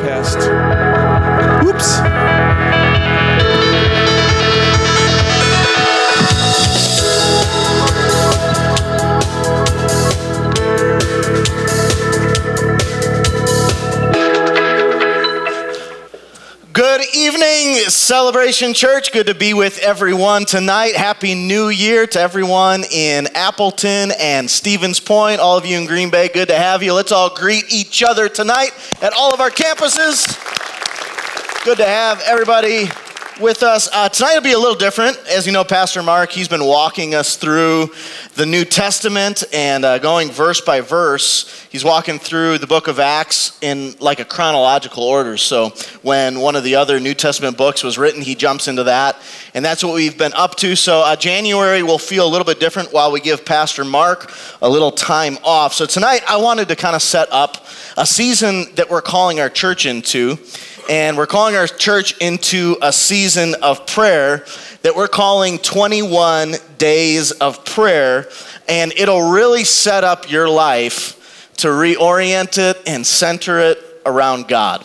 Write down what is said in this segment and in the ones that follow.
Past. Celebration Church. Good to be with everyone tonight. Happy New Year to everyone in Appleton and Stevens Point. All of you in Green Bay, good to have you. Let's all greet each other tonight at all of our campuses. Good to have everybody with us. Uh, tonight will be a little different. As you know, Pastor Mark, he's been walking us through the New Testament and uh, going verse by verse. He's walking through the book of Acts in like a chronological order. So when one of the other New Testament books was written, he jumps into that. And that's what we've been up to. So uh, January will feel a little bit different while we give Pastor Mark a little time off. So tonight, I wanted to kind of set up a season that we're calling our church into and we're calling our church into a season of prayer that we're calling 21 days of prayer. And it'll really set up your life to reorient it and center it around god.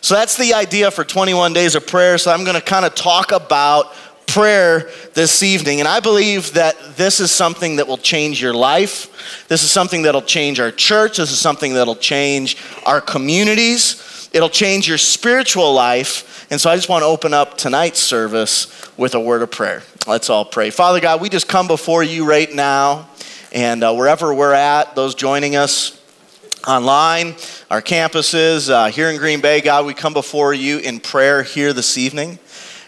So that's the idea for 21 days of prayer. So i'm going to kind of talk about prayer this evening. And i believe that this is something that will change your life. This is something that'll change our church. This is something that'll change our communities It'll change your spiritual life. And so I just want to open up tonight's service with a word of prayer. Let's all pray. Father God, we just come before you right now. And uh, wherever we're at, those joining us online, our campuses, uh, here in Green Bay, God, we come before you in prayer here this evening.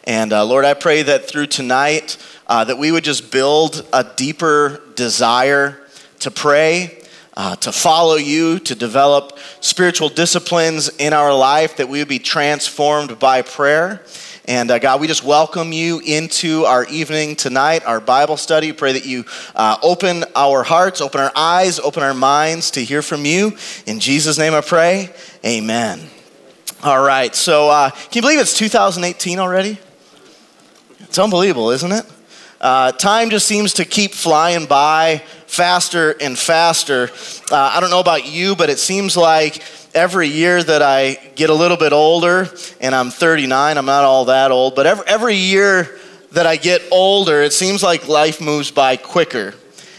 And uh, Lord, I pray that through tonight, uh, that we would just build a deeper desire to pray uh, to follow you, to develop spiritual disciplines in our life, that we would be transformed by prayer. And uh, God, we just welcome you into our evening tonight, our Bible study. Pray that you uh, open our hearts, open our eyes, open our minds to hear from you. In Jesus' name I pray. Amen. All right, so uh, can you believe it's 2018 already? It's unbelievable, isn't it? Uh, time just seems to keep flying by faster and faster. Uh, I don't know about you, but it seems like every year that I get a little bit older, and I'm 39, I'm not all that old, but every, every year that I get older, it seems like life moves by quicker.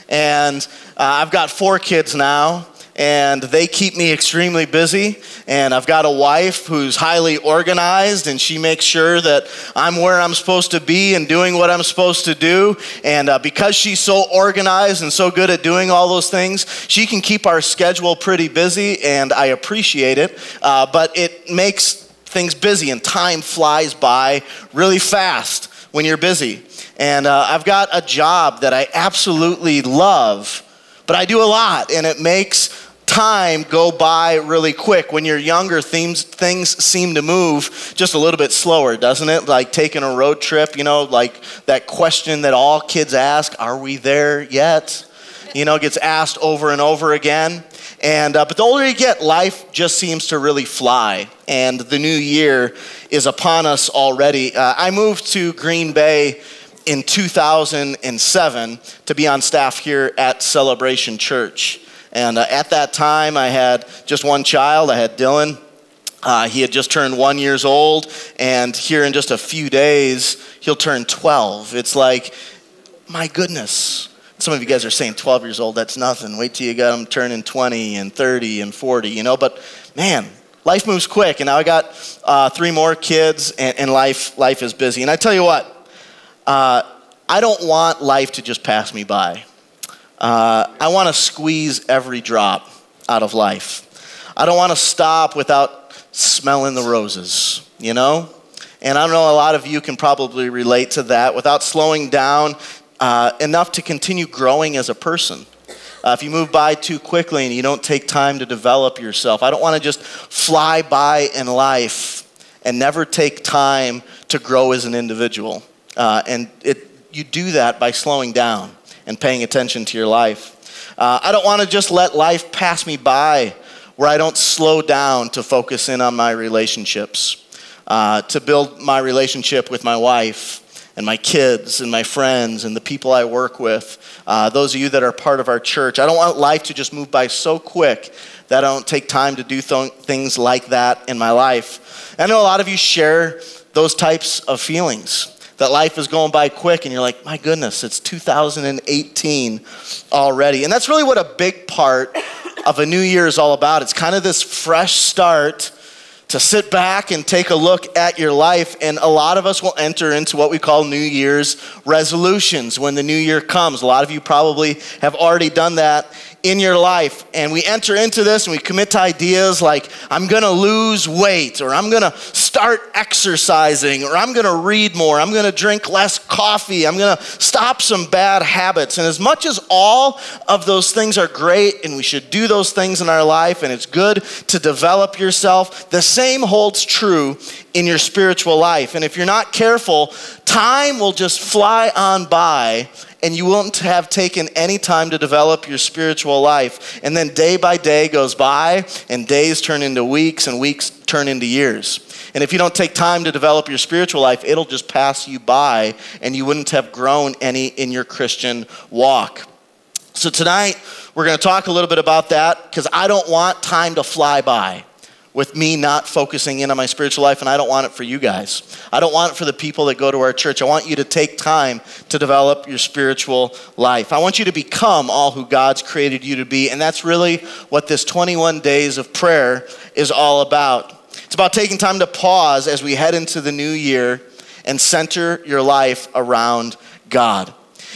And uh, I've got four kids now, and they keep me extremely busy. And I've got a wife who's highly organized, and she makes sure that I'm where I'm supposed to be and doing what I'm supposed to do. And uh, because she's so organized and so good at doing all those things, she can keep our schedule pretty busy, and I appreciate it. Uh, but it makes things busy, and time flies by really fast when you're busy. And uh, I've got a job that I absolutely love, but I do a lot, and it makes time go by really quick. When you're younger, things, things seem to move just a little bit slower, doesn't it? Like taking a road trip, you know, like that question that all kids ask Are we there yet? You know, gets asked over and over again. And, uh, but the older you get, life just seems to really fly. And the new year is upon us already. Uh, I moved to Green Bay in 2007 to be on staff here at Celebration Church. And uh, at that time, I had just one child. I had Dylan. Uh, he had just turned one years old, and here in just a few days, he'll turn 12. It's like, my goodness. Some of you guys are saying 12 years old, that's nothing. Wait till you got him turning 20 and 30 and 40, you know? But man, life moves quick, and now I got uh, three more kids, and, and, life, life is busy. And I tell you what, uh, I don't want life to just pass me by. Uh, I want to squeeze every drop out of life. I don't want to stop without smelling the roses, you know? And I know a lot of you can probably relate to that without slowing down uh, enough to continue growing as a person. Uh, if you move by too quickly and you don't take time to develop yourself, I don't want to just fly by in life and never take time to grow as an individual. Uh, and it, you do that by slowing down and paying attention to your life. Uh, I don't want to just let life pass me by where I don't slow down to focus in on my relationships, uh, to build my relationship with my wife and my kids and my friends and the people I work with, uh, those of you that are part of our church. I don't want life to just move by so quick that I don't take time to do th- things like that in my life. I know a lot of you share those types of feelings that life is going by quick and you're like, my goodness, it's 2018 already. And that's really what a big part of a new year is all about. It's kind of this fresh start to sit back and take a look at your life. And a lot of us will enter into what we call New Year's resolutions when the new year comes. A lot of you probably have already done that in your life. And we enter into this and we commit to ideas like, I'm gonna lose weight, or I'm gonna start exercising, or I'm gonna read more, I'm gonna drink less coffee, I'm gonna stop some bad habits. And as much as all of those things are great and we should do those things in our life and it's good to develop yourself, the same holds true in your spiritual life. And if you're not careful, time will just fly on by and you won't have taken any time to develop your spiritual life. And then day by day goes by, and days turn into weeks, and weeks turn into years. And if you don't take time to develop your spiritual life, it'll just pass you by, and you wouldn't have grown any in your Christian walk. So tonight, we're going to talk a little bit about that because I don't want time to fly by with me not focusing in on my spiritual life, and I don't want it for you guys. I don't want it for the people that go to our church. I want you to take time to develop your spiritual life. I want you to become all who God's created you to be, and that's really what this 21 days of prayer is all about. It's about taking time to pause as we head into the new year and center your life around God.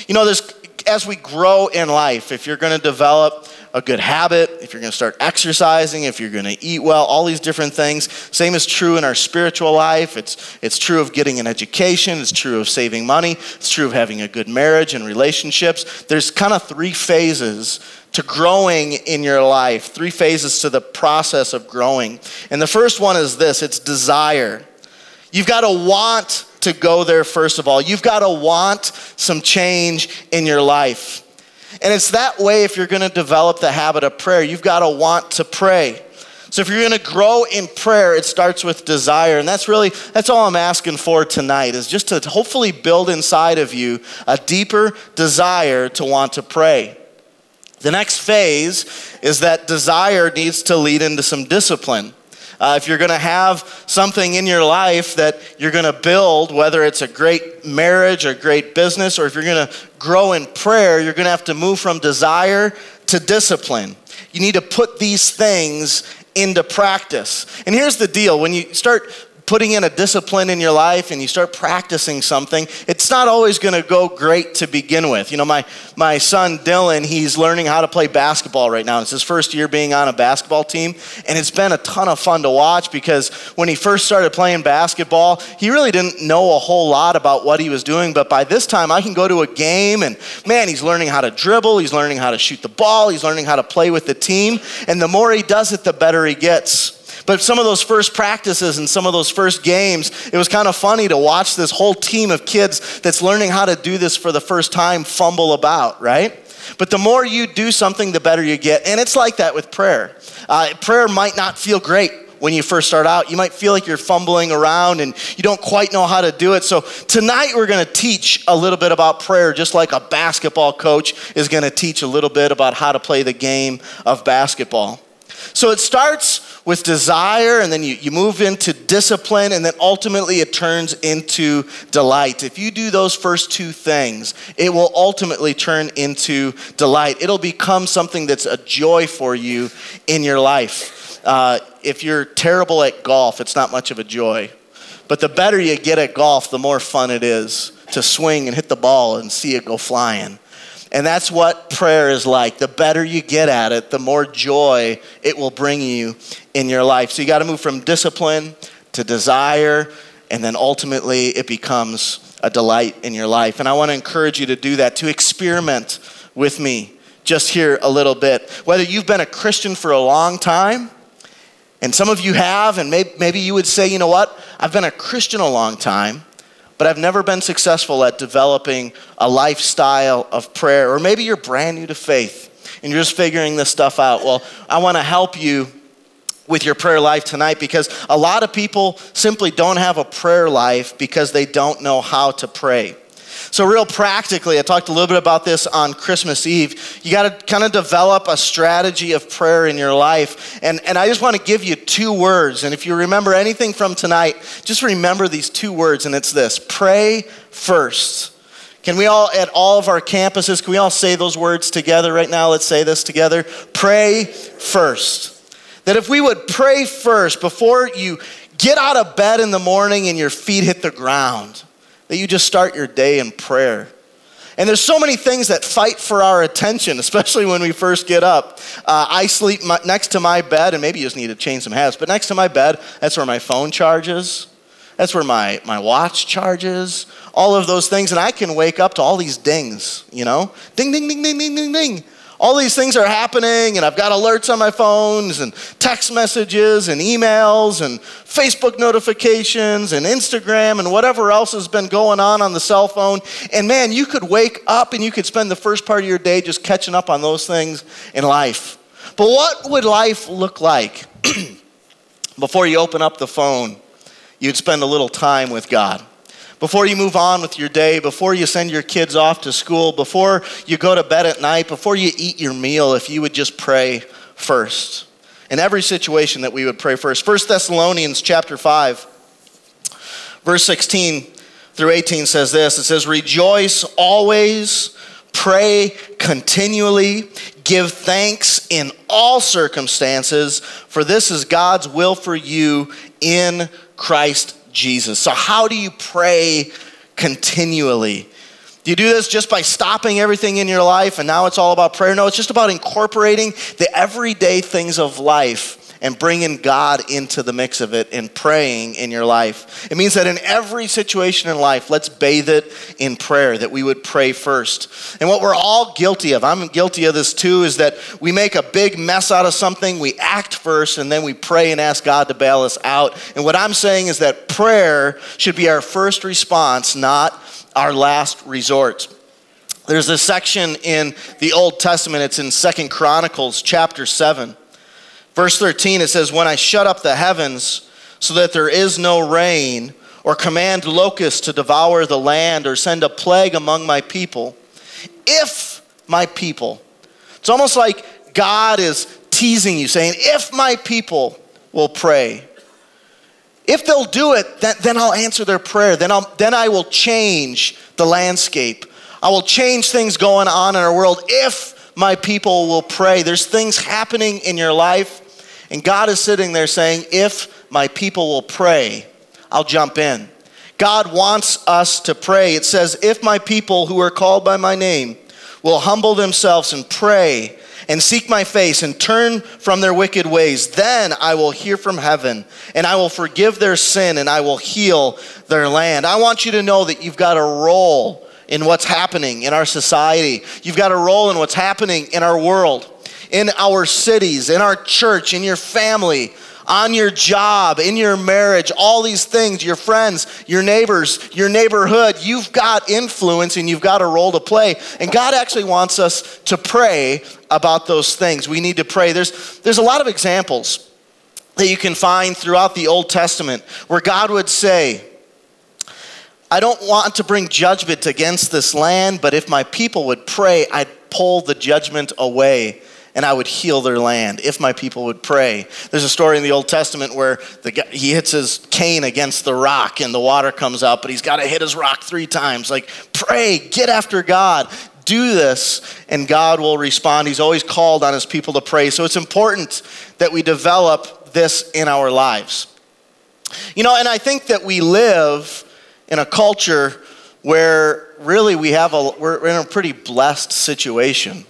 You know, there's as we grow in life, if you're going to develop a good habit, if you're going to start exercising, if you're going to eat well, all these different things. Same is true in our spiritual life. It's, it's true of getting an education. It's true of saving money. It's true of having a good marriage and relationships. There's kind of three phases to growing in your life, three phases to the process of growing. And the first one is this it's desire. You've got to want to go there, first of all. You've got to want some change in your life. And it's that way if you're going to develop the habit of prayer. You've got to want to pray. So if you're going to grow in prayer, it starts with desire. And that's really that's all I'm asking for tonight is just to hopefully build inside of you a deeper desire to want to pray. The next phase is that desire needs to lead into some discipline. Uh, if you're going to have something in your life that you're going to build, whether it's a great marriage a great business, or if you're going to grow in prayer, you're going to have to move from desire to discipline. You need to put these things into practice. And here's the deal when you start putting in a discipline in your life and you start practicing something, it's not always going to go great to begin with. You know, my, my son Dylan, he's learning how to play basketball right now. It's his first year being on a basketball team, and it's been a ton of fun to watch because when he first started playing basketball, he really didn't know a whole lot about what he was doing. But by this time, I can go to a game and man, he's learning how to dribble, he's learning how to shoot the ball, he's learning how to play with the team. And the more he does it, the better he gets. But some of those first practices and some of those first games, it was kind of funny to watch this whole team of kids that's learning how to do this for the first time fumble about, right? But the more you do something, the better you get. And it's like that with prayer. Uh, prayer might not feel great when you first start out. You might feel like you're fumbling around and you don't quite know how to do it. So tonight we're going to teach a little bit about prayer, just like a basketball coach is going to teach a little bit about how to play the game of basketball. So it starts with desire, and then you, you move into discipline, and then ultimately it turns into delight. If you do those first two things, it will ultimately turn into delight. It'll become something that's a joy for you in your life. Uh, if you're terrible at golf, it's not much of a joy. But the better you get at golf, the more fun it is to swing and hit the ball and see it go flying. And that's what prayer is like. The better you get at it, the more joy it will bring you in your life. So you got to move from discipline to desire, and then ultimately it becomes a delight in your life. And I want to encourage you to do that, to experiment with me just here a little bit. Whether you've been a Christian for a long time, and some of you have, and maybe, you would say, you know what, I've been a Christian a long time but I've never been successful at developing a lifestyle of prayer. Or maybe you're brand new to faith and you're just figuring this stuff out. Well, I want to help you with your prayer life tonight because a lot of people simply don't have a prayer life because they don't know how to pray. So, real practically, I talked a little bit about this on Christmas Eve. You got to kind of develop a strategy of prayer in your life. And, and I just want to give you two words. And if you remember anything from tonight, just remember these two words, and it's this pray first. Can we all, at all of our campuses, can we all say those words together right now? Let's say this together. Pray first. That if we would pray first before you get out of bed in the morning and your feet hit the ground, that you just start your day in prayer. And there's so many things that fight for our attention, especially when we first get up. Uh, I sleep my, next to my bed, and maybe you just need to change some habits, but next to my bed, that's where my phone charges. That's where my, my watch charges, all of those things. And I can wake up to all these dings, you know? Ding, ding, ding, ding, ding, ding, ding all these things are happening, and I've got alerts on my phones, and text messages, and emails, and Facebook notifications, and Instagram, and whatever else has been going on on the cell phone. And man, you could wake up and you could spend the first part of your day just catching up on those things in life. But what would life look like before you open up the phone? You'd spend a little time with God before you move on with your day, before you send your kids off to school, before you go to bed at night, before you eat your meal, if you would just pray first. In every situation that we would pray first. 1 Thessalonians chapter 5, verse 16 through 18 says this. It says, Rejoice always, pray continually, give thanks in all circumstances, for this is God's will for you in Christ Jesus. So, how do you pray continually? Do you do this just by stopping everything in your life and now it's all about prayer? No, it's just about incorporating the everyday things of life and bringing God into the mix of it and praying in your life. It means that in every situation in life, let's bathe it in prayer, that we would pray first. And what we're all guilty of, I'm guilty of this too, is that we make a big mess out of something, we act first, and then we pray and ask God to bail us out. And what I'm saying is that prayer should be our first response, not our last resort. There's a section in the Old Testament, it's in Second Chronicles chapter 7. Verse 13, it says, When I shut up the heavens so that there is no rain, or command locusts to devour the land, or send a plague among my people, if my people, it's almost like God is teasing you, saying, If my people will pray, if they'll do it, then, then I'll answer their prayer. Then, I'll, then I will change the landscape. I will change things going on in our world if my people will pray. There's things happening in your life and God is sitting there saying, If my people will pray, I'll jump in. God wants us to pray. It says, If my people who are called by my name will humble themselves and pray and seek my face and turn from their wicked ways, then I will hear from heaven and I will forgive their sin and I will heal their land. I want you to know that you've got a role in what's happening in our society, you've got a role in what's happening in our world in our cities, in our church, in your family, on your job, in your marriage, all these things, your friends, your neighbors, your neighborhood, you've got influence and you've got a role to play. And God actually wants us to pray about those things. We need to pray. There's, there's a lot of examples that you can find throughout the Old Testament where God would say, I don't want to bring judgment against this land, but if my people would pray, I'd pull the judgment away and I would heal their land if my people would pray. There's a story in the Old Testament where guy, he hits his cane against the rock and the water comes out, but he's got to hit his rock three times. Like, pray, get after God, do this, and God will respond. He's always called on his people to pray. So it's important that we develop this in our lives. You know, and I think that we live in a culture where really we have a, we're in a pretty blessed situation.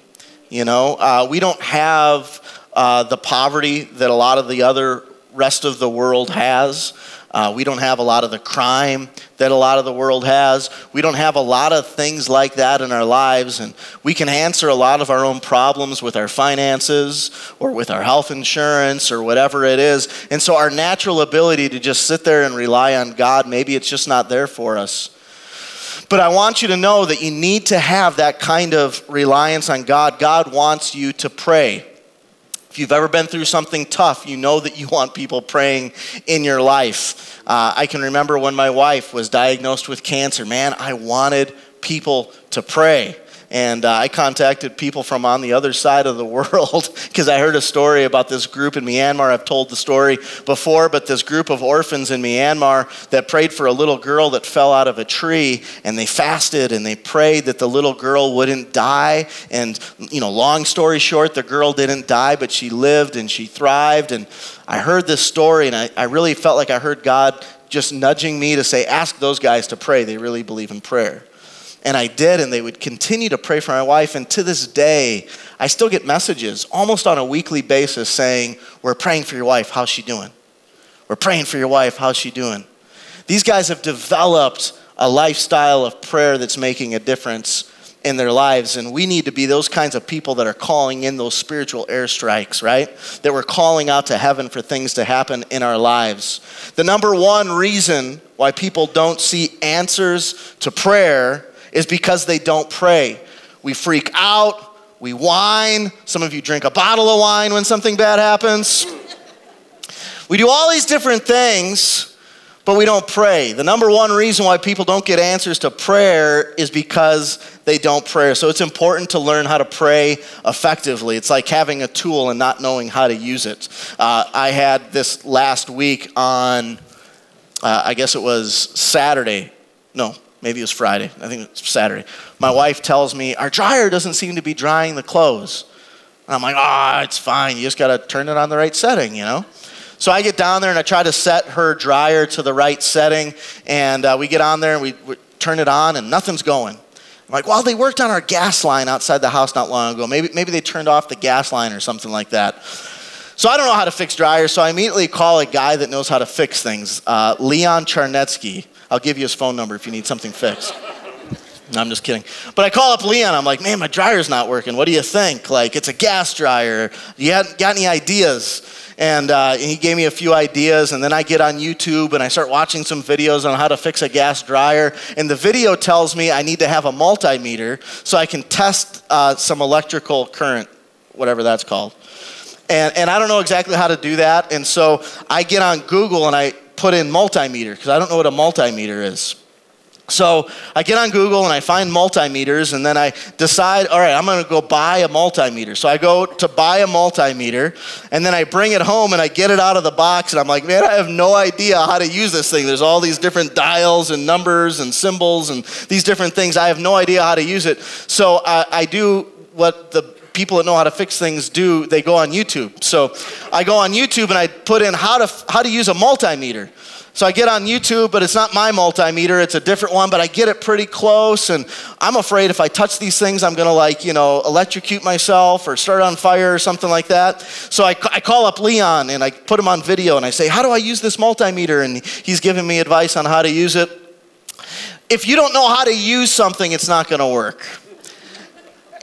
You know, uh, we don't have uh, the poverty that a lot of the other rest of the world has. Uh, we don't have a lot of the crime that a lot of the world has. We don't have a lot of things like that in our lives. And we can answer a lot of our own problems with our finances or with our health insurance or whatever it is. And so our natural ability to just sit there and rely on God, maybe it's just not there for us. But I want you to know that you need to have that kind of reliance on God. God wants you to pray. If you've ever been through something tough, you know that you want people praying in your life. Uh, I can remember when my wife was diagnosed with cancer. Man, I wanted people to pray. And uh, I contacted people from on the other side of the world because I heard a story about this group in Myanmar. I've told the story before, but this group of orphans in Myanmar that prayed for a little girl that fell out of a tree, and they fasted and they prayed that the little girl wouldn't die. And, you know, long story short, the girl didn't die, but she lived and she thrived. And I heard this story, and I, I really felt like I heard God just nudging me to say, ask those guys to pray. They really believe in prayer. And I did, and they would continue to pray for my wife. And to this day, I still get messages almost on a weekly basis saying, We're praying for your wife. How's she doing? We're praying for your wife. How's she doing? These guys have developed a lifestyle of prayer that's making a difference in their lives. And we need to be those kinds of people that are calling in those spiritual airstrikes, right? That we're calling out to heaven for things to happen in our lives. The number one reason why people don't see answers to prayer is because they don't pray. We freak out, we whine. Some of you drink a bottle of wine when something bad happens. We do all these different things, but we don't pray. The number one reason why people don't get answers to prayer is because they don't pray. So it's important to learn how to pray effectively. It's like having a tool and not knowing how to use it. Uh, I had this last week on, uh, I guess it was Saturday. No, maybe it was Friday. I think it was Saturday. My wife tells me, Our dryer doesn't seem to be drying the clothes. And I'm like, Ah, oh, it's fine. You just got to turn it on the right setting, you know? So I get down there and I try to set her dryer to the right setting. And uh, we get on there and we, we turn it on and nothing's going. I'm like, well, they worked on our gas line outside the house not long ago. Maybe, maybe they turned off the gas line or something like that. So I don't know how to fix dryers, so I immediately call a guy that knows how to fix things, uh, Leon Charnetsky. I'll give you his phone number if you need something fixed. No, I'm just kidding. But I call up Leon. I'm like, man, my dryer's not working. What do you think? Like, it's a gas dryer. You got any ideas? And, uh, and he gave me a few ideas. And then I get on YouTube and I start watching some videos on how to fix a gas dryer. And the video tells me I need to have a multimeter so I can test uh, some electrical current, whatever that's called. And, and I don't know exactly how to do that. And so I get on Google and I put in multimeter because I don't know what a multimeter is. So I get on Google and I find multimeters, and then I decide, all right, I'm going to go buy a multimeter. So I go to buy a multimeter, and then I bring it home and I get it out of the box, and I'm like, man, I have no idea how to use this thing. There's all these different dials and numbers and symbols and these different things. I have no idea how to use it. So I, I do what the people that know how to fix things do, they go on YouTube. So I go on YouTube and I put in how to, how to use a multimeter. So I get on YouTube, but it's not my multimeter, it's a different one, but I get it pretty close. And I'm afraid if I touch these things, I'm gonna like, you know, electrocute myself or start on fire or something like that. So I, I call up Leon and I put him on video and I say, How do I use this multimeter? And he's giving me advice on how to use it. If you don't know how to use something, it's not gonna work.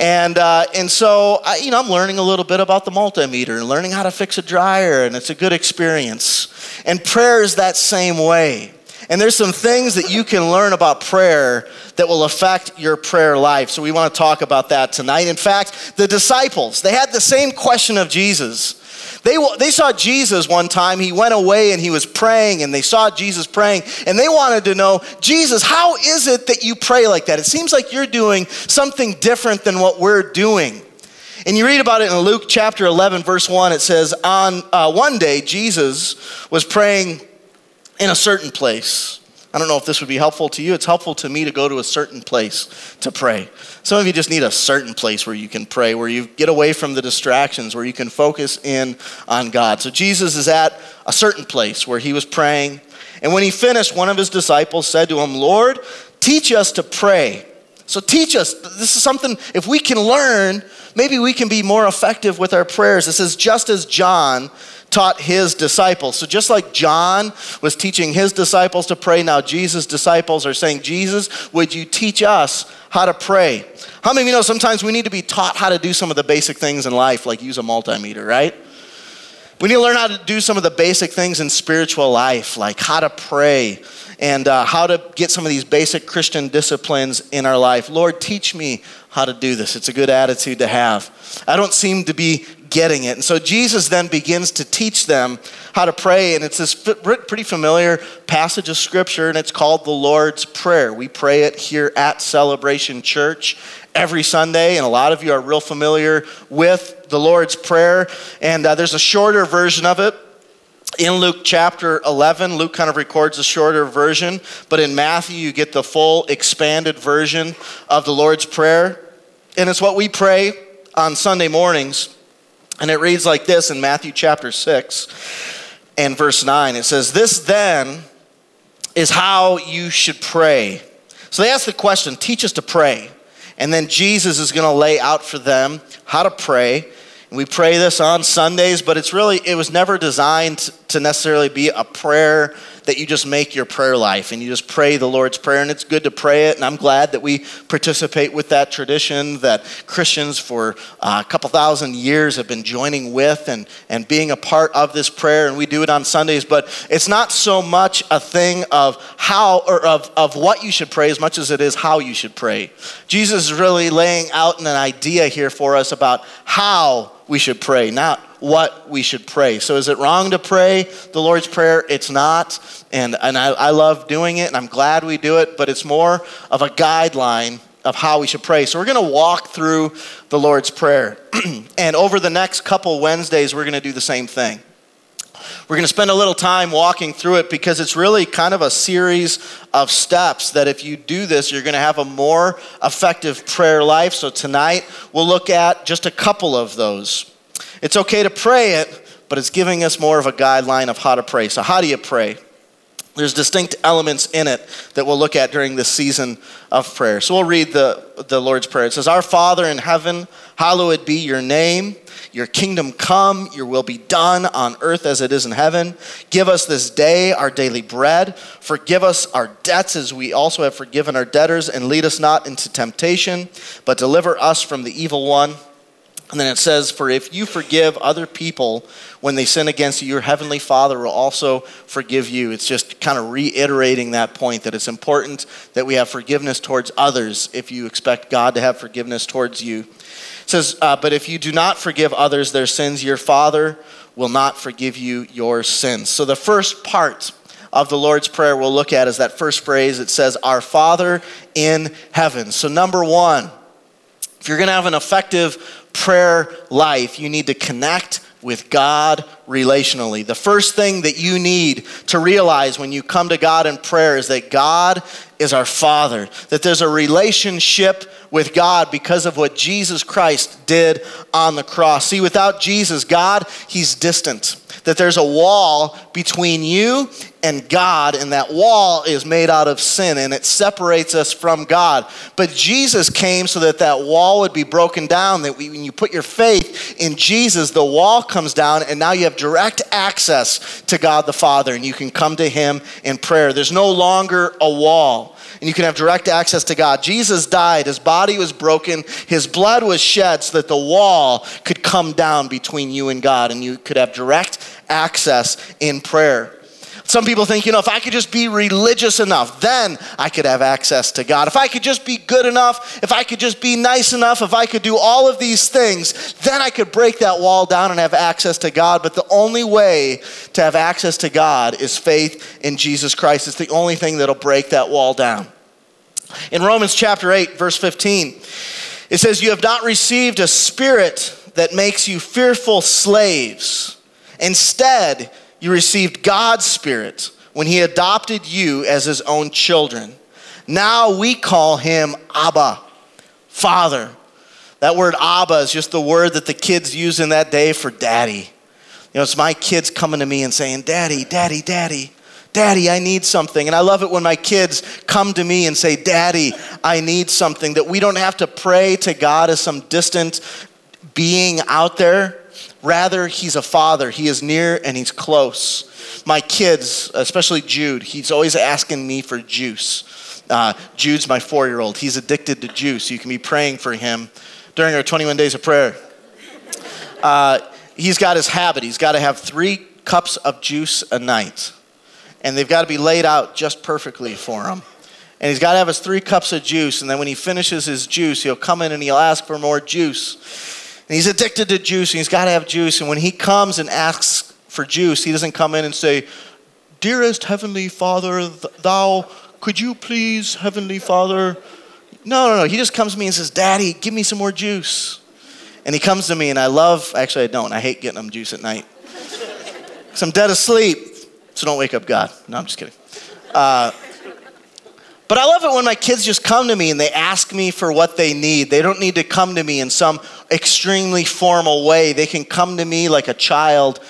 And, uh, and so, I, you know, I'm learning a little bit about the multimeter and learning how to fix a dryer, and it's a good experience. And prayer is that same way. And there's some things that you can learn about prayer that will affect your prayer life. So we want to talk about that tonight. In fact, the disciples, they had the same question of Jesus. They, they saw Jesus one time. He went away and he was praying, and they saw Jesus praying, and they wanted to know, Jesus, how is it that you pray like that? It seems like you're doing something different than what we're doing. And you read about it in Luke chapter 11, verse 1. It says, On uh, one day, Jesus was praying in a certain place. I don't know if this would be helpful to you. It's helpful to me to go to a certain place to pray. Some of you just need a certain place where you can pray, where you get away from the distractions, where you can focus in on God. So Jesus is at a certain place where he was praying. And when he finished, one of his disciples said to him, Lord, teach us to pray. So teach us. This is something, if we can learn, maybe we can be more effective with our prayers. It says, just as John taught his disciples. So just like John was teaching his disciples to pray, now Jesus' disciples are saying, Jesus, would you teach us how to pray? How many of you know sometimes we need to be taught how to do some of the basic things in life, like use a multimeter, right? We need to learn how to do some of the basic things in spiritual life, like how to pray and uh, how to get some of these basic Christian disciplines in our life. Lord, teach me how to do this. It's a good attitude to have. I don't seem to be getting it. And so Jesus then begins to teach them how to pray. And it's this pretty familiar passage of scripture, and it's called the Lord's Prayer. We pray it here at Celebration Church every Sunday, and a lot of you are real familiar with the Lord's Prayer. And uh, there's a shorter version of it in Luke chapter 11, Luke kind of records a shorter version, but in Matthew, you get the full expanded version of the Lord's Prayer. And it's what we pray on Sunday mornings. And it reads like this in Matthew chapter 6 and verse 9. It says, This then is how you should pray. So they ask the question, teach us to pray. And then Jesus is going to lay out for them how to pray. We pray this on Sundays, but it's really, it was never designed to necessarily be a prayer that you just make your prayer life and you just pray the Lord's Prayer. And it's good to pray it. And I'm glad that we participate with that tradition that Christians for uh, a couple thousand years have been joining with and, and being a part of this prayer. And we do it on Sundays. But it's not so much a thing of how or of, of what you should pray as much as it is how you should pray. Jesus is really laying out an idea here for us about how we should pray, not what we should pray. So, is it wrong to pray the Lord's Prayer? It's not. And, and I, I love doing it, and I'm glad we do it, but it's more of a guideline of how we should pray. So, we're going to walk through the Lord's Prayer. and over the next couple Wednesdays, we're going to do the same thing. We're going to spend a little time walking through it because it's really kind of a series of steps that if you do this, you're going to have a more effective prayer life. So tonight, we'll look at just a couple of those. It's okay to pray it, but it's giving us more of a guideline of how to pray. So, how do you pray? There's distinct elements in it that we'll look at during this season of prayer. So we'll read the, the Lord's Prayer. It says, Our Father in heaven, hallowed be your name. Your kingdom come, your will be done on earth as it is in heaven. Give us this day our daily bread. Forgive us our debts as we also have forgiven our debtors. And lead us not into temptation, but deliver us from the evil one. And then it says, For if you forgive other people when they sin against you, your heavenly Father will also forgive you. It's just kind of reiterating that point that it's important that we have forgiveness towards others if you expect God to have forgiveness towards you. It says, uh, But if you do not forgive others their sins, your Father will not forgive you your sins. So the first part of the Lord's Prayer we'll look at is that first phrase. It says, Our Father in heaven. So, number one, if you're going to have an effective prayer life, you need to connect with God relationally. The first thing that you need to realize when you come to God in prayer is that God is our Father, that there's a relationship with God because of what Jesus Christ did on the cross. See, without Jesus, God, He's distant. That there's a wall between you and God, and that wall is made out of sin and it separates us from God. But Jesus came so that that wall would be broken down. That when you put your faith in Jesus, the wall comes down, and now you have direct access to God the Father, and you can come to Him in prayer. There's no longer a wall and you can have direct access to God. Jesus died, his body was broken, his blood was shed so that the wall could come down between you and God, and you could have direct access in prayer. Some people think, you know, if I could just be religious enough, then I could have access to God. If I could just be good enough, if I could just be nice enough, if I could do all of these things, then I could break that wall down and have access to God. But the only way to have access to God is faith in Jesus Christ. It's the only thing that'll break that wall down. In Romans chapter 8, verse 15, it says, You have not received a spirit that makes you fearful slaves. Instead, you received God's Spirit when He adopted you as His own children. Now we call Him Abba, Father. That word Abba is just the word that the kids use in that day for daddy. You know, it's my kids coming to me and saying, Daddy, Daddy, Daddy, Daddy, I need something. And I love it when my kids come to me and say, Daddy, I need something. That we don't have to pray to God as some distant being out there Rather, he's a father. He is near and he's close. My kids, especially Jude, he's always asking me for juice. Uh, Jude's my four year old. He's addicted to juice. You can be praying for him during our 21 days of prayer. Uh, he's got his habit. He's got to have three cups of juice a night. And they've got to be laid out just perfectly for him. And he's got to have his three cups of juice. And then when he finishes his juice, he'll come in and he'll ask for more juice. And he's addicted to juice and he's got to have juice. And when he comes and asks for juice, he doesn't come in and say, Dearest Heavenly Father, thou, could you please, Heavenly Father? No, no, no. He just comes to me and says, Daddy, give me some more juice. And he comes to me and I love, actually, I don't. I hate getting him juice at night. Because I'm dead asleep. So don't wake up God. No, I'm just kidding. Uh, but I love it when my kids just come to me and they ask me for what they need. They don't need to come to me in some extremely formal way. They can come to me like a child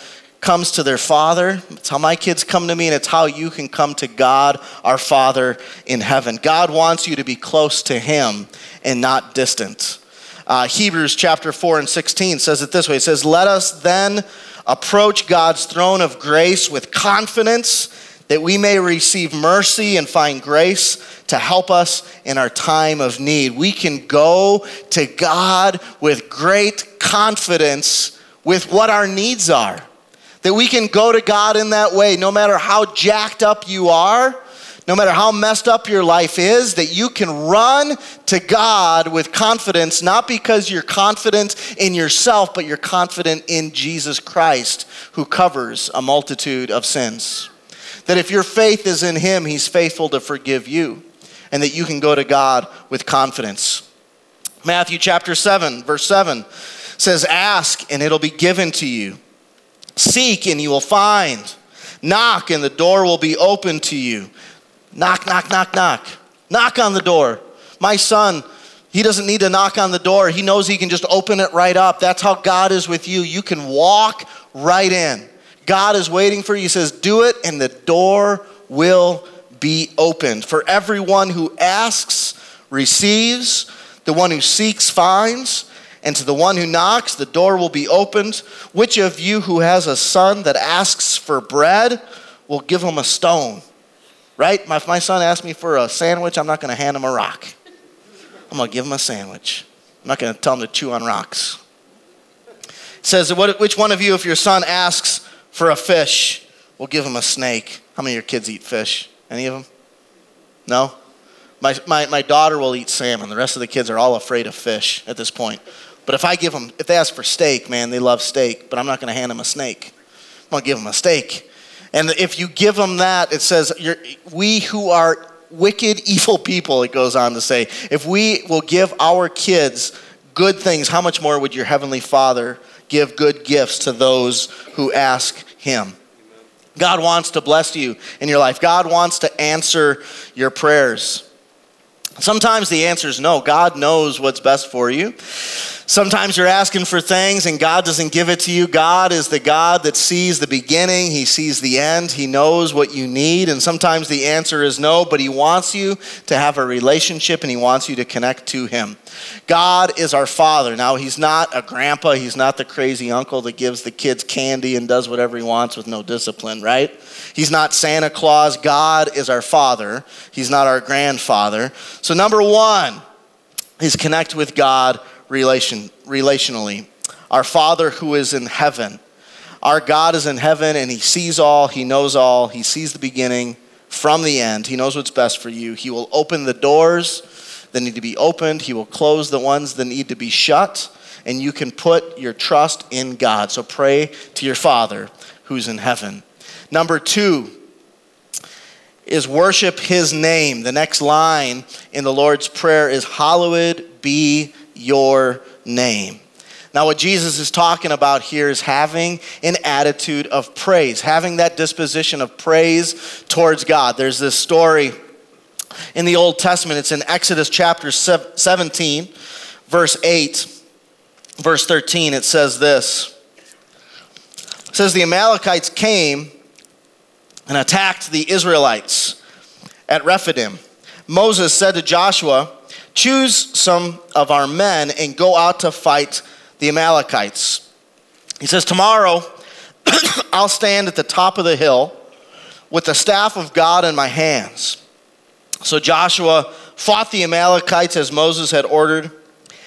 comes to their father. It's how my kids come to me, and it's how you can come to God, our Father in heaven. God wants you to be close to Him and not distant. Uh, Hebrews chapter 4 and 16 says it this way It says, Let us then approach God's throne of grace with confidence that we may receive mercy and find grace to help us in our time of need. We can go to God with great confidence with what our needs are. That we can go to God in that way, no matter how jacked up you are, no matter how messed up your life is, that you can run to God with confidence, not because you're confident in yourself, but you're confident in Jesus Christ, who covers a multitude of sins. That if your faith is in Him, He's faithful to forgive you, and that you can go to God with confidence. Matthew chapter 7, verse 7 says, Ask, and it'll be given to you. Seek, and you will find. Knock, and the door will be open to you. Knock, knock, knock, knock. Knock on the door. My son, he doesn't need to knock on the door. He knows he can just open it right up. That's how God is with you. You can walk right in. God is waiting for you. He says, Do it, and the door will be opened. For everyone who asks, receives, the one who seeks, finds, and to the one who knocks, the door will be opened. Which of you who has a son that asks for bread will give him a stone? Right? If my son asked me for a sandwich, I'm not going to hand him a rock. I'm going to give him a sandwich. I'm not going to tell him to chew on rocks. It says, Which one of you, if your son asks for a fish, we'll give him a snake. How many of your kids eat fish? Any of them? No? My, my, my daughter will eat salmon. The rest of the kids are all afraid of fish at this point. But if I give them, if they ask for steak, man, they love steak, but I'm not going to hand them a snake. I'm going to give them a steak. And if you give them that, it says, we who are wicked, evil people, it goes on to say, if we will give our kids good things, how much more would your heavenly Father give good gifts to those who ask him. God wants to bless you in your life. God wants to answer your prayers. Sometimes the answer is no. God knows what's best for you. Sometimes you're asking for things and God doesn't give it to you. God is the God that sees the beginning, He sees the end, He knows what you need. And sometimes the answer is no, but He wants you to have a relationship and He wants you to connect to Him. God is our Father. Now, He's not a grandpa, He's not the crazy uncle that gives the kids candy and does whatever He wants with no discipline, right? He's not Santa Claus. God is our Father, He's not our grandfather. So, number one is connect with God relation, relationally. Our Father who is in heaven. Our God is in heaven and He sees all, He knows all, He sees the beginning from the end. He knows what's best for you. He will open the doors that need to be opened, He will close the ones that need to be shut, and you can put your trust in God. So pray to your Father who's in heaven. Number two, is worship his name. The next line in the Lord's Prayer is, Hallowed be your name. Now, what Jesus is talking about here is having an attitude of praise, having that disposition of praise towards God. There's this story in the Old Testament, it's in Exodus chapter 17, verse 8. Verse 13, it says this. It says, The Amalekites came and attacked the Israelites at Rephidim. Moses said to Joshua, Choose some of our men and go out to fight the Amalekites. He says, Tomorrow I'll stand at the top of the hill with the staff of God in my hands. So Joshua fought the Amalekites as Moses had ordered,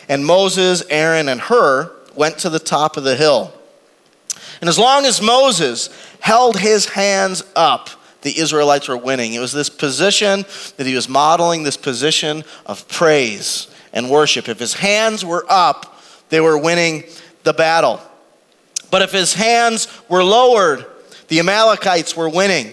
and Moses, Aaron, and Hur went to the top of the hill. And as long as Moses held his hands up, the Israelites were winning. It was this position that he was modeling, this position of praise and worship. If his hands were up, they were winning the battle. But if his hands were lowered, the Amalekites were winning.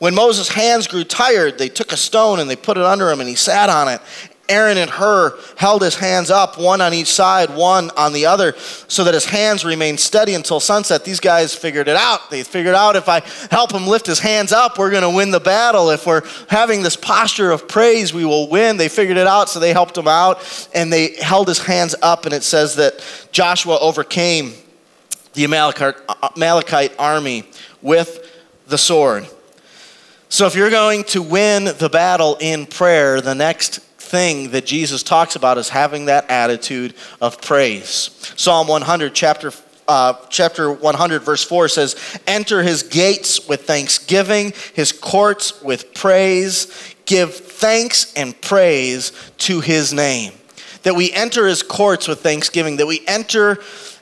When Moses' hands grew tired, they took a stone and they put it under him and he sat on it. Aaron and Hur held his hands up, one on each side, one on the other, so that his hands remained steady until sunset. These guys figured it out. They figured out if I help him lift his hands up, we're going to win the battle. If we're having this posture of praise, we will win. They figured it out, so they helped him out and they held his hands up. And it says that Joshua overcame the Amalekite, uh, Amalekite army with the sword. So, if you're going to win the battle in prayer, the next thing that Jesus talks about is having that attitude of praise. Psalm 100, chapter uh, chapter 100, verse 4 says, Enter his gates with thanksgiving, his courts with praise. Give thanks and praise to his name. That we enter his courts with thanksgiving, that we enter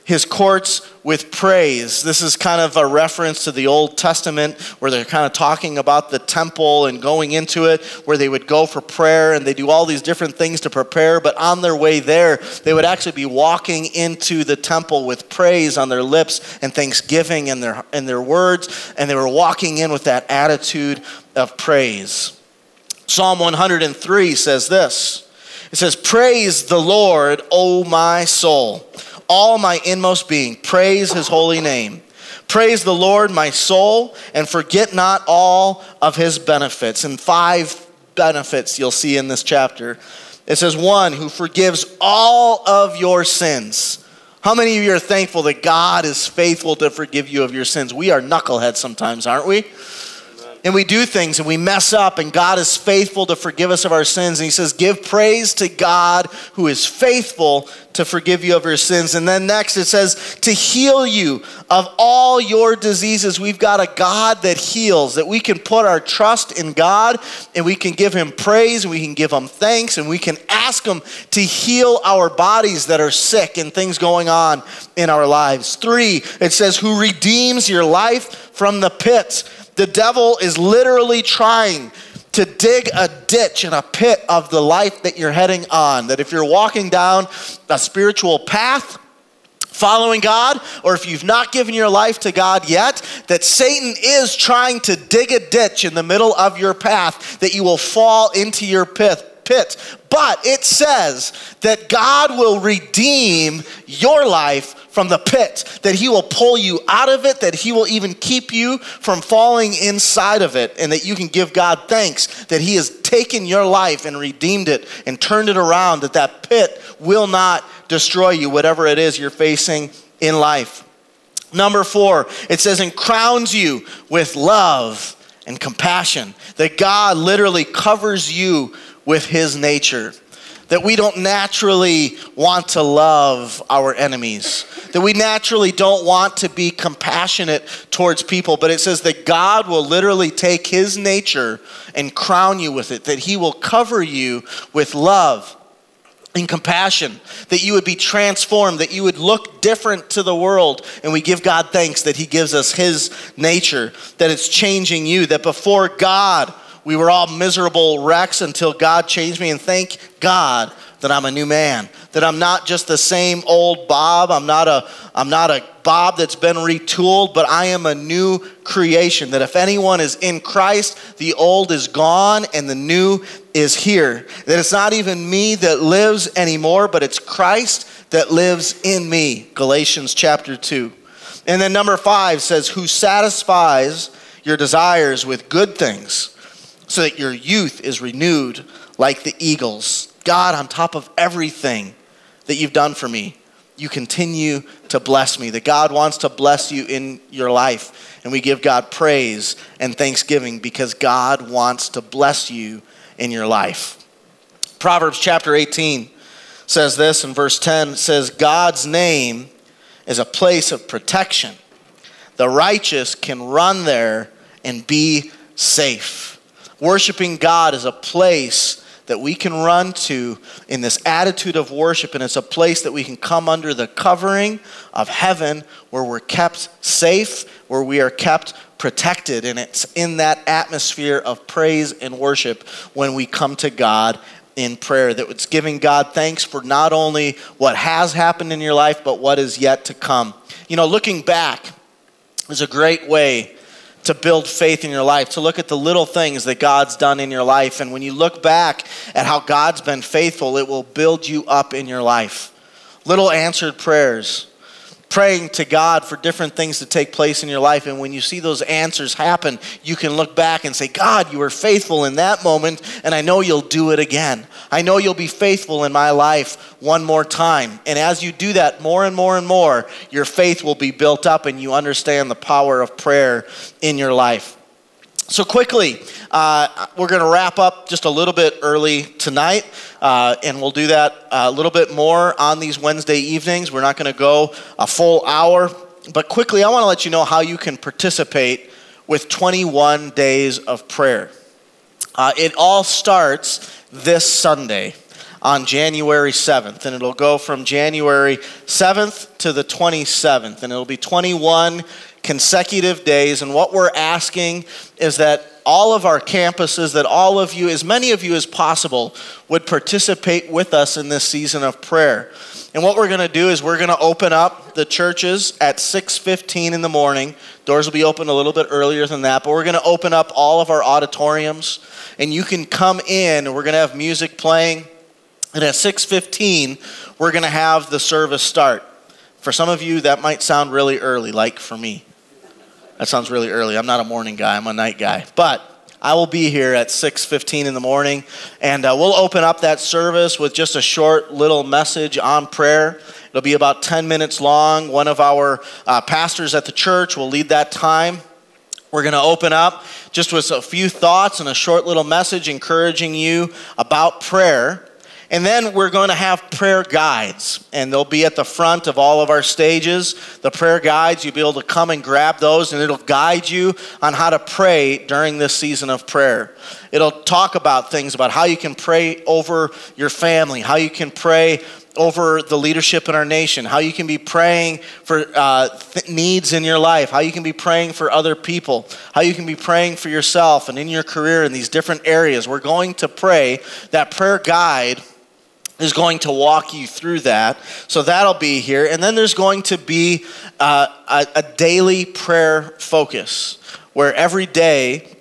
his courts with praise. This is kind of a reference to the Old Testament where they're kind of talking about the temple and going into it, where they would go for prayer and they do all these different things to prepare. But on their way there, they would actually be walking into the temple with praise on their lips and thanksgiving in their, in their words. And they were walking in with that attitude of praise. Psalm 103 says this It says, Praise the Lord, O my soul all my inmost being. Praise his holy name. Praise the Lord, my soul, and forget not all of his benefits. And five benefits you'll see in this chapter. It says, one, who forgives all of your sins. How many of you are thankful that God is faithful to forgive you of your sins? We are knuckleheads sometimes, aren't we? And we do things and we mess up, and God is faithful to forgive us of our sins. And He says, Give praise to God who is faithful to forgive you of your sins. And then next it says, To heal you of all your diseases. We've got a God that heals, that we can put our trust in God and we can give Him praise and we can give Him thanks and we can ask Him to heal our bodies that are sick and things going on in our lives. Three, it says, Who redeems your life from the pit the devil is literally trying to dig a ditch and a pit of the life that you're heading on. That if you're walking down a spiritual path, following God, or if you've not given your life to God yet, that Satan is trying to dig a ditch in the middle of your path that you will fall into your pit. Pit. But it says that God will redeem your life from the pit, that He will pull you out of it, that He will even keep you from falling inside of it, and that you can give God thanks that He has taken your life and redeemed it and turned it around, that that pit will not destroy you, whatever it is you're facing in life. Number four, it says, and crowns you with love and compassion, that God literally covers you with His nature that we don't naturally want to love our enemies, that we naturally don't want to be compassionate towards people, but it says that God will literally take his nature and crown you with it, that he will cover you with love and compassion, that you would be transformed, that you would look different to the world. And we give God thanks that He gives us His nature, that it's changing you, that before God, we were all miserable wrecks until God changed me. And thank God that I'm a new man, that I'm not just the same old Bob. I'm not a, I'm not a Bob that's been retooled, but I am a new creation. That if anyone is in Christ, the old is gone and the new is here. That it's not even me that lives anymore, but it's Christ that lives in me. Galatians chapter 2. And then number five says, Who satisfies your desires with good things so that your youth is renewed like the eagles. God, on top of everything that you've done for me, you continue to bless me. That God wants to bless you in your life. And we give God praise and thanksgiving because God wants to bless you in your life. Proverbs chapter 18 says this in verse 10 says, God's name is a place of protection. The righteous can run there and be safe. Worshiping God is a place that we can run to in this attitude of worship, and it's a place that we can come under the covering of heaven where we're kept safe, where we are kept protected. And it's in that atmosphere of praise and worship when we come to God in prayer, that it's giving God thanks for not only what has happened in your life, but what is yet to come. You know, looking back is a great way to build faith in your life, to look at the little things that God's done in your life. And when you look back at how God's been faithful, it will build you up in your life. Little answered prayers, praying to God for different things to take place in your life. And when you see those answers happen, you can look back and say, God, you were faithful in that moment, and I know you'll do it again. I know you'll be faithful in my life one more time. And as you do that more and more and more, your faith will be built up and you understand the power of prayer in your life. So, quickly, uh, we're going to wrap up just a little bit early tonight, uh, and we'll do that a little bit more on these Wednesday evenings. We're not going to go a full hour, but quickly, I want to let you know how you can participate with 21 days of prayer. Uh, it all starts this Sunday on January 7th, and it'll go from January 7th to the 27th, and it'll be 21 consecutive days. And what we're asking is that all of our campuses, that all of you, as many of you as possible, would participate with us in this season of prayer. And what we're going to do is we're going to open up the churches at 6:15 in the morning. Doors will be open a little bit earlier than that, but we're going to open up all of our auditoriums and you can come in and we're going to have music playing. And at 6:15, we're going to have the service start. For some of you that might sound really early like for me. That sounds really early. I'm not a morning guy, I'm a night guy. But I will be here at 6:15 in the morning, and uh, we'll open up that service with just a short little message on prayer. It'll be about 10 minutes long. One of our uh, pastors at the church will lead that time. We're going to open up just with a few thoughts and a short little message encouraging you about prayer. And then we're going to have prayer guides, and they'll be at the front of all of our stages. The prayer guides, you'll be able to come and grab those, and it'll guide you on how to pray during this season of prayer. It'll talk about things about how you can pray over your family, how you can pray over the leadership in our nation, how you can be praying for uh, th- needs in your life, how you can be praying for other people, how you can be praying for yourself and in your career in these different areas. We're going to pray. That prayer guide is going to walk you through that. So that'll be here. And then there's going to be uh, a, a daily prayer focus where every day,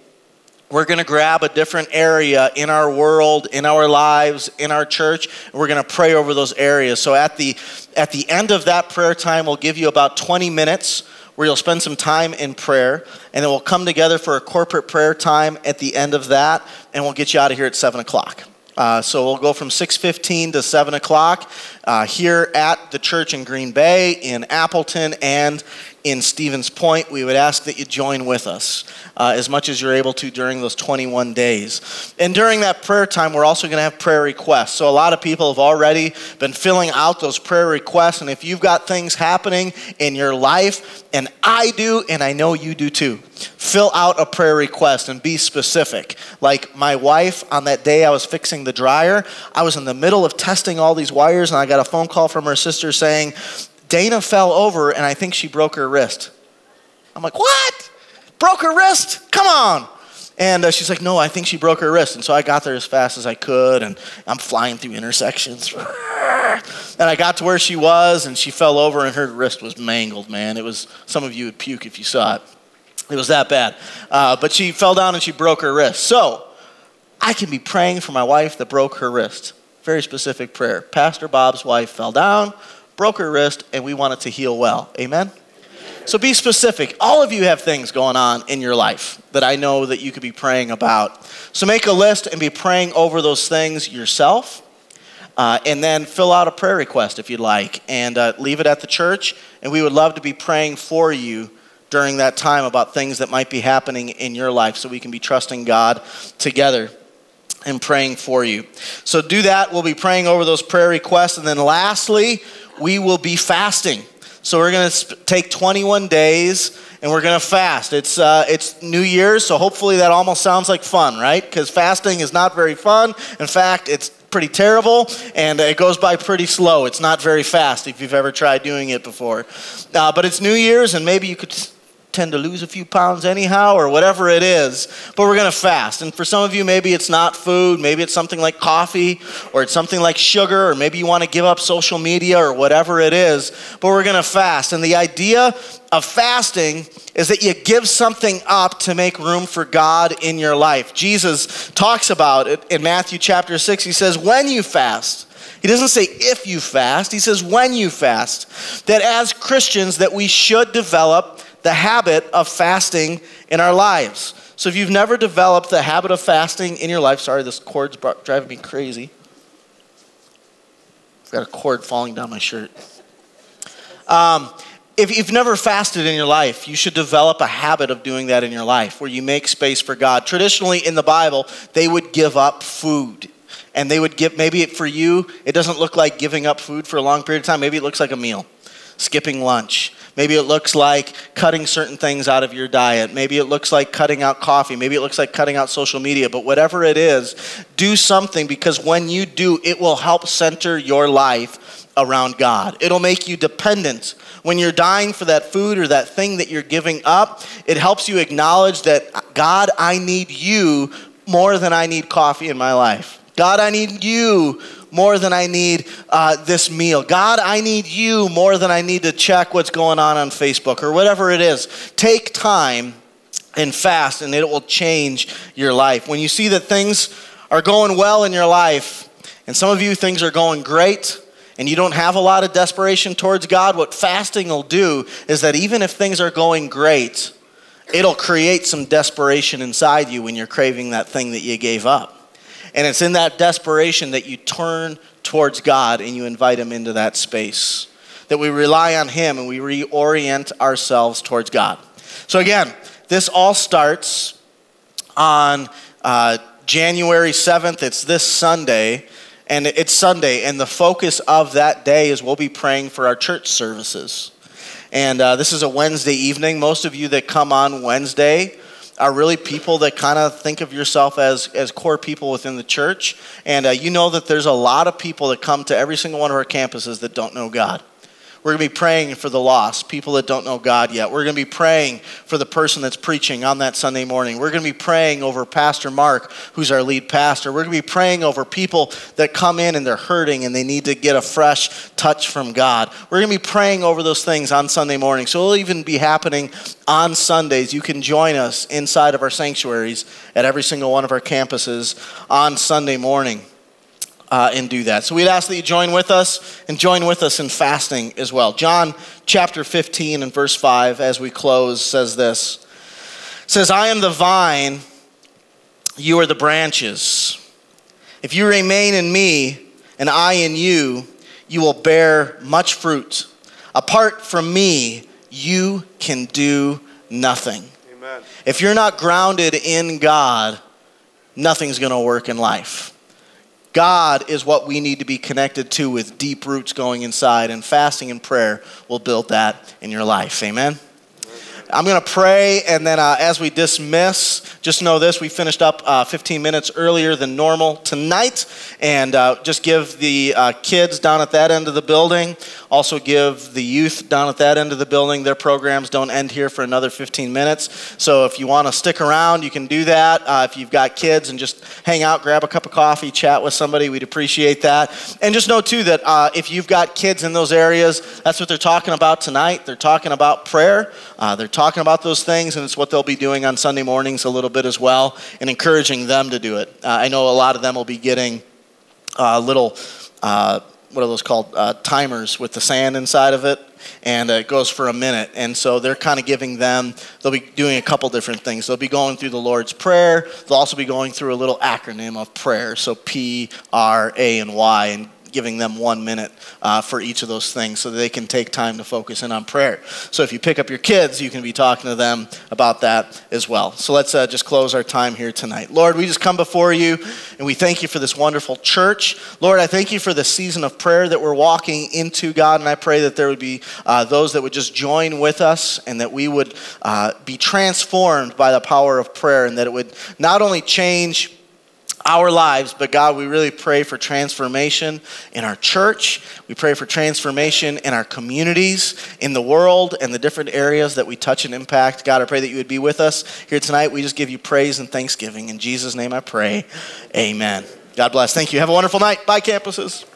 we're going to grab a different area in our world, in our lives, in our church, and we're going to pray over those areas. So at the at the end of that prayer time, we'll give you about 20 minutes where you'll spend some time in prayer, and then we'll come together for a corporate prayer time at the end of that, and we'll get you out of here at seven o'clock. Uh, so we'll go from 6.15 to 7 o'clock uh, here at the church in green bay in appleton and in Stevens Point, we would ask that you join with us uh, as much as you're able to during those 21 days. And during that prayer time, we're also going to have prayer requests. So a lot of people have already been filling out those prayer requests. And if you've got things happening in your life, and I do, and I know you do too, fill out a prayer request and be specific. Like my wife, on that day I was fixing the dryer, I was in the middle of testing all these wires, and I got a phone call from her sister saying, Dana fell over and I think she broke her wrist. I'm like, what? Broke her wrist? Come on. And uh, she's like, no, I think she broke her wrist. And so I got there as fast as I could, and I'm flying through intersections. and I got to where she was, and she fell over, and her wrist was mangled, man. It was, some of you would puke if you saw it. It was that bad. Uh, but she fell down and she broke her wrist. So I can be praying for my wife that broke her wrist. Very specific prayer. Pastor Bob's wife fell down, broke her wrist, and we want it to heal well. Amen? So be specific. All of you have things going on in your life that I know that you could be praying about. So make a list and be praying over those things yourself. Uh, and then fill out a prayer request if you'd like and uh, leave it at the church. And we would love to be praying for you during that time about things that might be happening in your life so we can be trusting God together and praying for you. So do that. We'll be praying over those prayer requests. And then lastly, we will be fasting. So we're going to take 21 days and we're going to fast. It's, uh, it's New Year's, so hopefully that almost sounds like fun, right? Because fasting is not very fun. In fact, it's pretty terrible and it goes by pretty slow. It's not very fast if you've ever tried doing it before. Uh, but it's New Year's and maybe you could tend to lose a few pounds anyhow, or whatever it is, but we're going to fast. And for some of you, maybe it's not food, maybe it's something like coffee, or it's something like sugar, or maybe you want to give up social media, or whatever it is, but we're going to fast. And the idea of fasting is that you give something up to make room for God in your life. Jesus talks about it in Matthew chapter 6. He says, When you fast, he doesn't say if you fast, he says when you fast. That as Christians that we should develop the habit of fasting in our lives. So if you've never developed the habit of fasting in your life, sorry, this cord's driving me crazy. I've got a cord falling down my shirt. Um, if you've never fasted in your life, you should develop a habit of doing that in your life where you make space for God. Traditionally in the Bible, they would give up food. And they would give, maybe for you, it doesn't look like giving up food for a long period of time. Maybe it looks like a meal, skipping lunch. Maybe it looks like cutting certain things out of your diet. Maybe it looks like cutting out coffee. Maybe it looks like cutting out social media. But whatever it is, do something because when you do, it will help center your life around God. It'll make you dependent. When you're dying for that food or that thing that you're giving up, it helps you acknowledge that, God, I need you more than I need coffee in my life. God, I need you more than I need uh, this meal. God, I need you more than I need to check what's going on on Facebook or whatever it is. Take time and fast, and it will change your life. When you see that things are going well in your life, and some of you things are going great, and you don't have a lot of desperation towards God, what fasting will do is that even if things are going great, it'll create some desperation inside you when you're craving that thing that you gave up. And it's in that desperation that you turn towards God and you invite Him into that space. That we rely on Him and we reorient ourselves towards God. So, again, this all starts on uh, January 7th. It's this Sunday. And it's Sunday. And the focus of that day is we'll be praying for our church services. And uh, this is a Wednesday evening. Most of you that come on Wednesday, are really people that kind of think of yourself as, as core people within the church. And uh, you know that there's a lot of people that come to every single one of our campuses that don't know God. We're going to be praying for the lost, people that don't know God yet. We're going to be praying for the person that's preaching on that Sunday morning. We're going to be praying over Pastor Mark, who's our lead pastor. We're going to be praying over people that come in and they're hurting and they need to get a fresh touch from God. We're going to be praying over those things on Sunday morning. So it'll even be happening on Sundays. You can join us inside of our sanctuaries at every single one of our campuses on Sunday morning uh, and do that. So we'd ask that you join with us and join with us in fasting as well. John chapter 15 and verse 5, as we close, says this says, I am the vine, you are the branches. If you remain in me and I in you, you will bear much fruit. Apart from me, you can do nothing. Amen. If you're not grounded in God, nothing's going to work in life. God is what we need to be connected to with deep roots going inside, and fasting and prayer will build that in your life. Amen. I'm going to pray, and then uh, as we dismiss, just know this we finished up uh, 15 minutes earlier than normal tonight, and uh, just give the uh, kids down at that end of the building, also give the youth down at that end of the building, their programs don't end here for another 15 minutes. So if you want to stick around, you can do that. Uh, if you've got kids and just hang out, grab a cup of coffee, chat with somebody, we'd appreciate that. And just know, too, that uh, if you've got kids in those areas, that's what they're talking about tonight. They're talking about prayer. they're talking about those things, and it's what they'll be doing on Sunday mornings a little bit as well, and encouraging them to do it. Uh, I know a lot of them will be getting uh, little, uh, what are those called? Uh, timers with the sand inside of it, and it goes for a minute. And so they're kind of giving them, they'll be doing a couple different things. They'll be going through the Lord's Prayer, they'll also be going through a little acronym of prayer, so P, R, A, and Y, and giving them one minute uh, for each of those things so they can take time to focus in on prayer. So if you pick up your kids, you can be talking to them about that as well. So let's uh, just close our time here tonight. Lord, we just come before you and we thank you for this wonderful church. Lord, I thank you for the season of prayer that we're walking into, God, and I pray that there would be uh, those that would just join with us and that we would uh, be transformed by the power of prayer and that it would not only change our lives, but God, we really pray for transformation in our church. We pray for transformation in our communities, in the world, and the different areas that we touch and impact. God, I pray that you would be with us here tonight. We just give you praise and thanksgiving. In Jesus' name I pray. Amen. God bless. Thank you. Have a wonderful night. Bye, campuses.